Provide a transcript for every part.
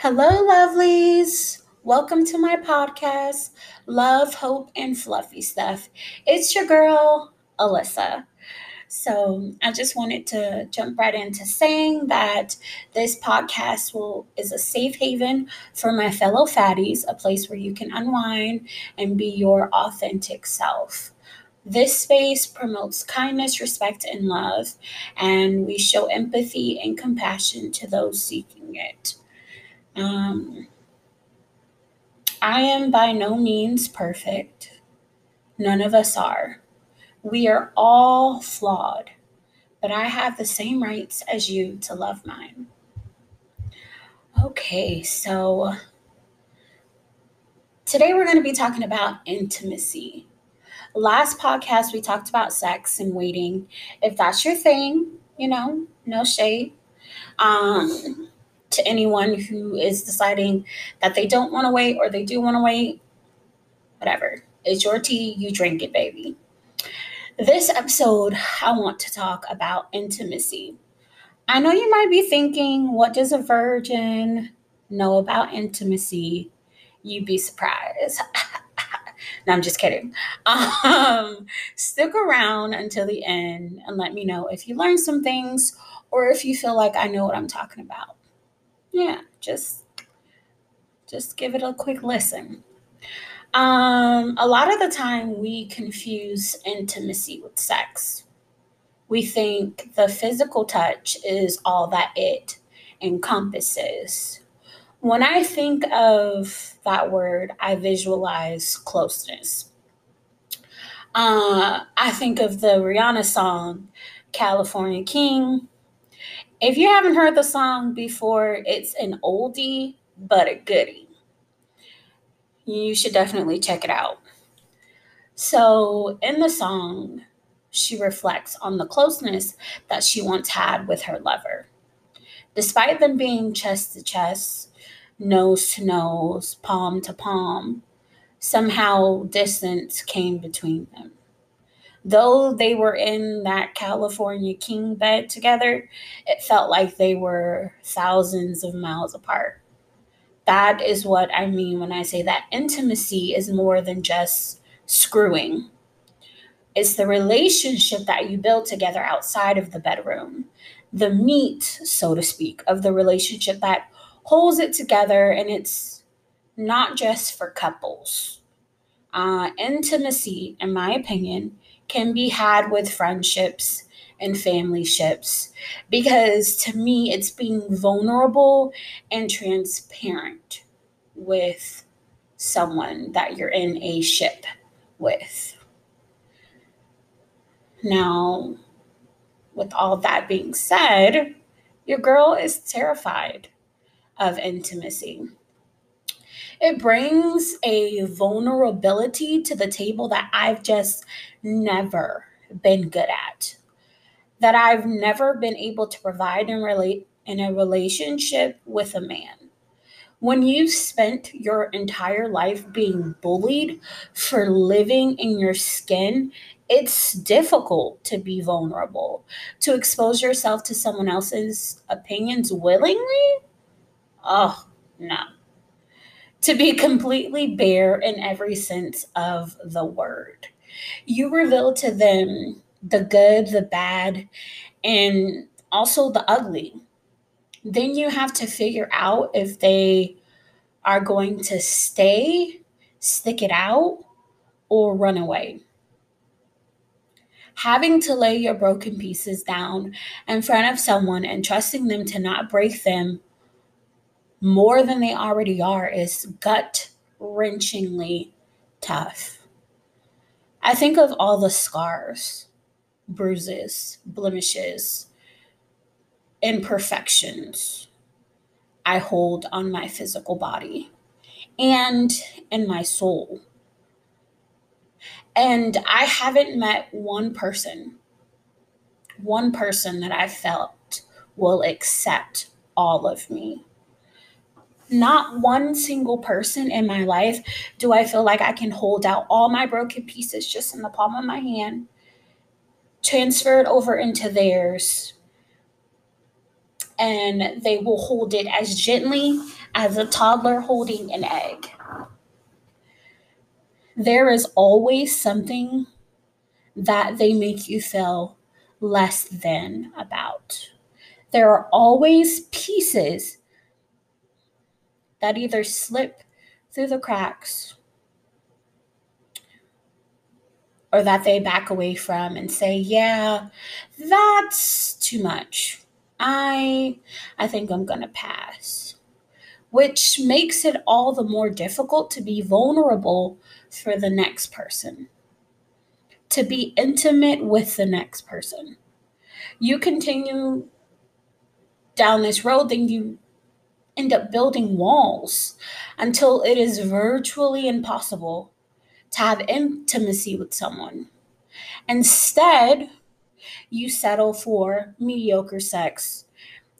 Hello, lovelies. Welcome to my podcast, Love, Hope, and Fluffy Stuff. It's your girl, Alyssa. So, I just wanted to jump right into saying that this podcast will is a safe haven for my fellow fatties, a place where you can unwind and be your authentic self. This space promotes kindness, respect, and love, and we show empathy and compassion to those seeking it. Um, I am by no means perfect. None of us are. We are all flawed, but I have the same rights as you to love mine. Okay, so today we're going to be talking about intimacy. Last podcast, we talked about sex and waiting. If that's your thing, you know, no shade. Um, to anyone who is deciding that they don't want to wait or they do want to wait, whatever. It's your tea, you drink it, baby. This episode, I want to talk about intimacy. I know you might be thinking, what does a virgin know about intimacy? You'd be surprised. no, I'm just kidding. Um, stick around until the end and let me know if you learned some things or if you feel like I know what I'm talking about yeah, just just give it a quick listen. Um, a lot of the time we confuse intimacy with sex. We think the physical touch is all that it encompasses. When I think of that word, I visualize closeness. Uh, I think of the Rihanna song, California King. If you haven't heard the song before, it's an oldie but a goodie. You should definitely check it out. So, in the song, she reflects on the closeness that she once had with her lover. Despite them being chest to chest, nose to nose, palm to palm, somehow distance came between them though they were in that California king bed together, it felt like they were thousands of miles apart. That is what I mean when I say that intimacy is more than just screwing. It's the relationship that you build together outside of the bedroom, the meat, so to speak, of the relationship that holds it together. And it's not just for couples. Uh, intimacy, in my opinion, can be had with friendships and family ships because to me it's being vulnerable and transparent with someone that you're in a ship with. Now, with all that being said, your girl is terrified of intimacy. It brings a vulnerability to the table that I've just never been good at, that I've never been able to provide and relate in a relationship with a man. When you've spent your entire life being bullied for living in your skin, it's difficult to be vulnerable, to expose yourself to someone else's opinions willingly. Oh, no to be completely bare in every sense of the word. You reveal to them the good, the bad, and also the ugly. Then you have to figure out if they are going to stay, stick it out, or run away. Having to lay your broken pieces down in front of someone and trusting them to not break them more than they already are is gut wrenchingly tough. I think of all the scars, bruises, blemishes, imperfections I hold on my physical body and in my soul. And I haven't met one person, one person that I felt will accept all of me not one single person in my life do I feel like I can hold out all my broken pieces just in the palm of my hand, transfer it over into theirs, and they will hold it as gently as a toddler holding an egg. There is always something that they make you feel less than about. There are always pieces that either slip through the cracks or that they back away from and say, "Yeah, that's too much. I I think I'm going to pass." Which makes it all the more difficult to be vulnerable for the next person. To be intimate with the next person. You continue down this road, then you end up building walls until it is virtually impossible to have intimacy with someone. Instead, you settle for mediocre sex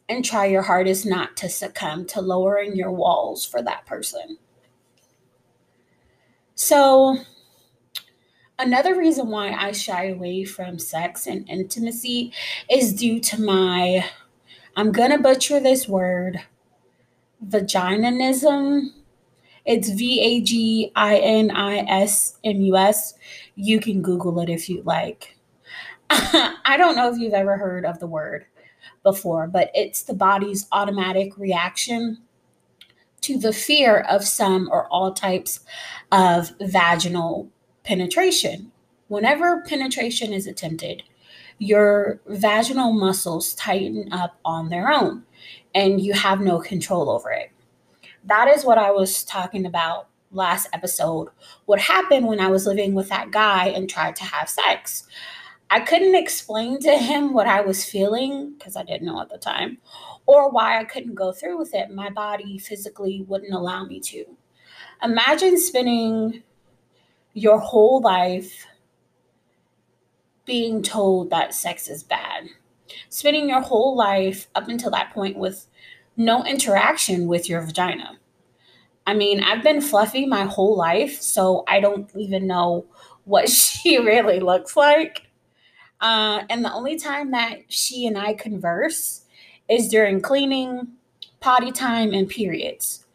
and try your hardest not to succumb to lowering your walls for that person. So, another reason why I shy away from sex and intimacy is due to my, I'm going to butcher this word, vaginanism it's V A G I N I S M U S. You can Google it if you like. I don't know if you've ever heard of the word before, but it's the body's automatic reaction to the fear of some or all types of vaginal penetration. Whenever penetration is attempted, your vaginal muscles tighten up on their own and you have no control over it that is what I was talking about last episode. What happened when I was living with that guy and tried to have sex? I couldn't explain to him what I was feeling because I didn't know at the time or why I couldn't go through with it. My body physically wouldn't allow me to. Imagine spending your whole life being told that sex is bad. Spending your whole life up until that point with no interaction with your vagina. I mean, I've been fluffy my whole life, so I don't even know what she really looks like. Uh, and the only time that she and I converse is during cleaning, potty time, and periods.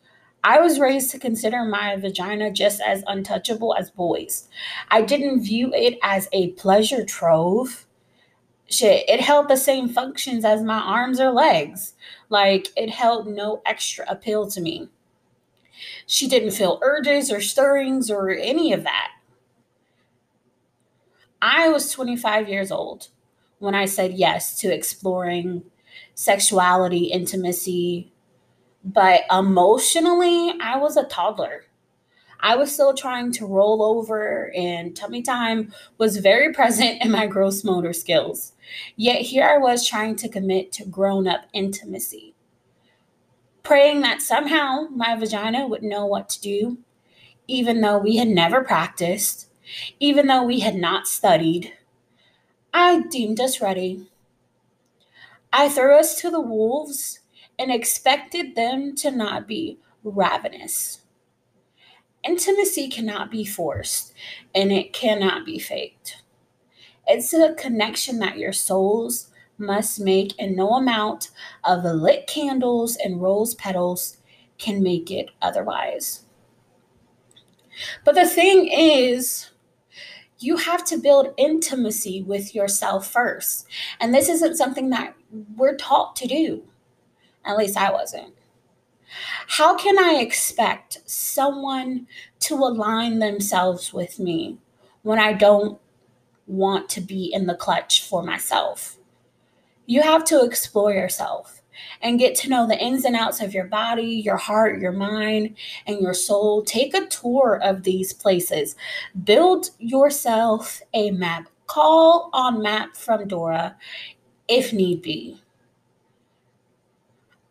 I was raised to consider my vagina just as untouchable as boys. I didn't view it as a pleasure trove shit, it held the same functions as my arms or legs. Like it held no extra appeal to me. She didn't feel urges or stirrings or any of that. I was 25 years old when I said yes to exploring sexuality, intimacy, but emotionally, I was a toddler. I was still trying to roll over, and tummy time was very present in my gross motor skills. Yet here I was trying to commit to grown up intimacy, praying that somehow my vagina would know what to do, even though we had never practiced, even though we had not studied. I deemed us ready. I threw us to the wolves and expected them to not be ravenous. Intimacy cannot be forced and it cannot be faked. It's a connection that your souls must make, and no amount of lit candles and rose petals can make it otherwise. But the thing is, you have to build intimacy with yourself first. And this isn't something that we're taught to do. At least I wasn't. How can I expect someone to align themselves with me when I don't want to be in the clutch for myself? You have to explore yourself and get to know the ins and outs of your body, your heart, your mind, and your soul. Take a tour of these places. Build yourself a map. Call on Map from Dora if need be.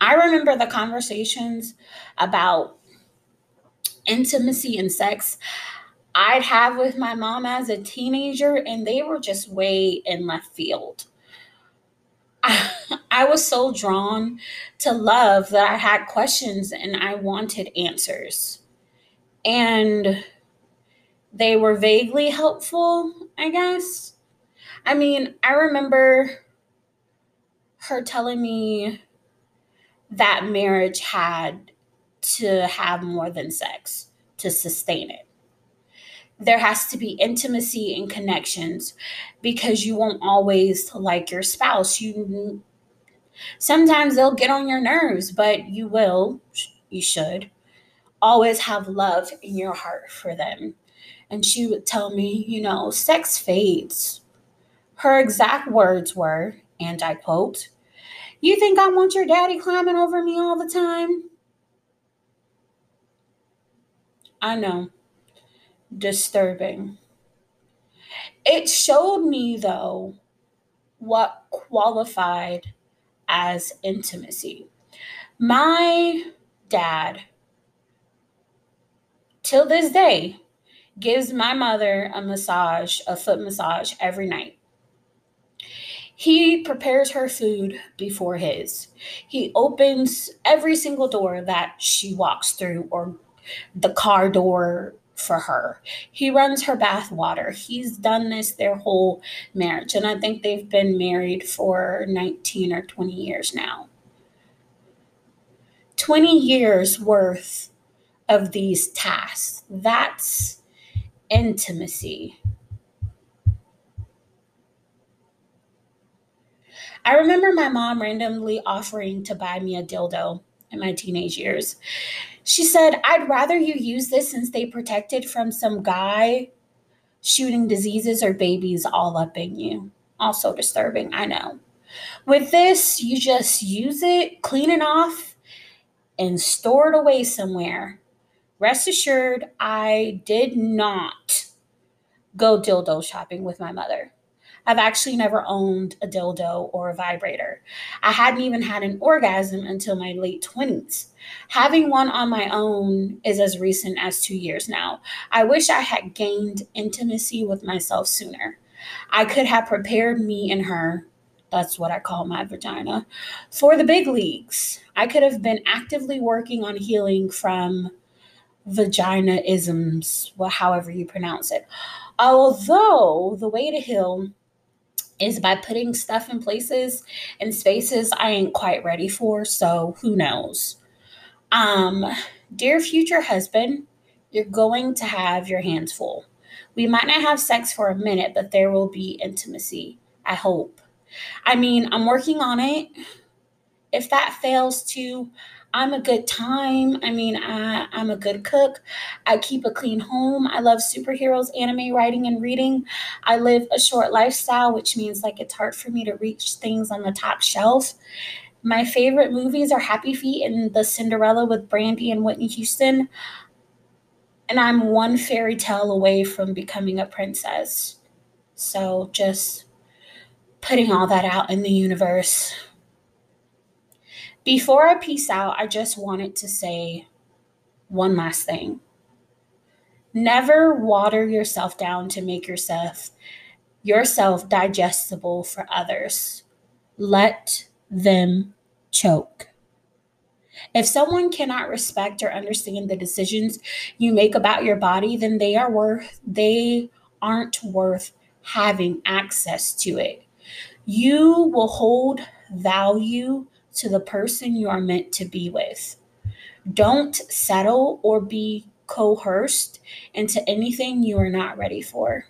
I remember the conversations about intimacy and sex I'd have with my mom as a teenager, and they were just way in left field. I, was so drawn to love that I had questions and I wanted answers. And they were vaguely helpful, I guess. I mean, I remember her telling me that marriage had to have more than sex to sustain it. There has to be intimacy and connections because you won't always like your spouse. You sometimes they'll get on your nerves, but you will, you should always have love in your heart for them. And she would tell me, you know, sex fades. Her exact words were, and I quote, You think I want your daddy climbing over me all the time? I know. Disturbing. It showed me, though, what qualified as intimacy. My dad, till this day, gives my mother a massage, a foot massage every night. He prepares her food before his. He opens every single door that she walks through or the car door for her. He runs her bath water. He's done this their whole marriage. And I think they've been married for 19 or 20 years now. 20 years worth of these tasks. That's intimacy. I remember my mom randomly offering to buy me a dildo in my teenage years. She said, I'd rather you use this since they protected from some guy shooting diseases or babies all up in you. Also disturbing, I know. With this, you just use it, clean it off, and store it away somewhere. Rest assured, I did not go dildo shopping with my mother. I've actually never owned a dildo or a vibrator. I hadn't even had an orgasm until my late 20s. Having one on my own is as recent as two years now. I wish I had gained intimacy with myself sooner. I could have prepared me and her, that's what I call my vagina, for the big leagues. I could have been actively working on healing from vagina isms, well, however you pronounce it. Although the way to heal is by putting stuff in places and spaces I ain't quite ready for. So who knows? Um, dear future husband, you're going to have your hands full. We might not have sex for a minute, but there will be intimacy. I hope. I mean, I'm working on it. If that fails too, I'm a good time. I mean, I, I'm a good cook. I keep a clean home. I love superheroes, anime, writing, and reading. I live a short lifestyle, which means like it's hard for me to reach things on the top shelf. My favorite movies are Happy Feet and The Cinderella with Brandy and Whitney Houston. And I'm one fairy tale away from becoming a princess. So just putting all that out in the universe. Before I peace out, I just wanted to say one last thing. Never water yourself down to make yourself yourself digestible for others. Let them choke. If someone cannot respect or understand the decisions you make about your body, then they are worth they aren't worth having access to it. You will hold value to the person you are meant to be with. Don't settle or be coerced into anything you are not ready for.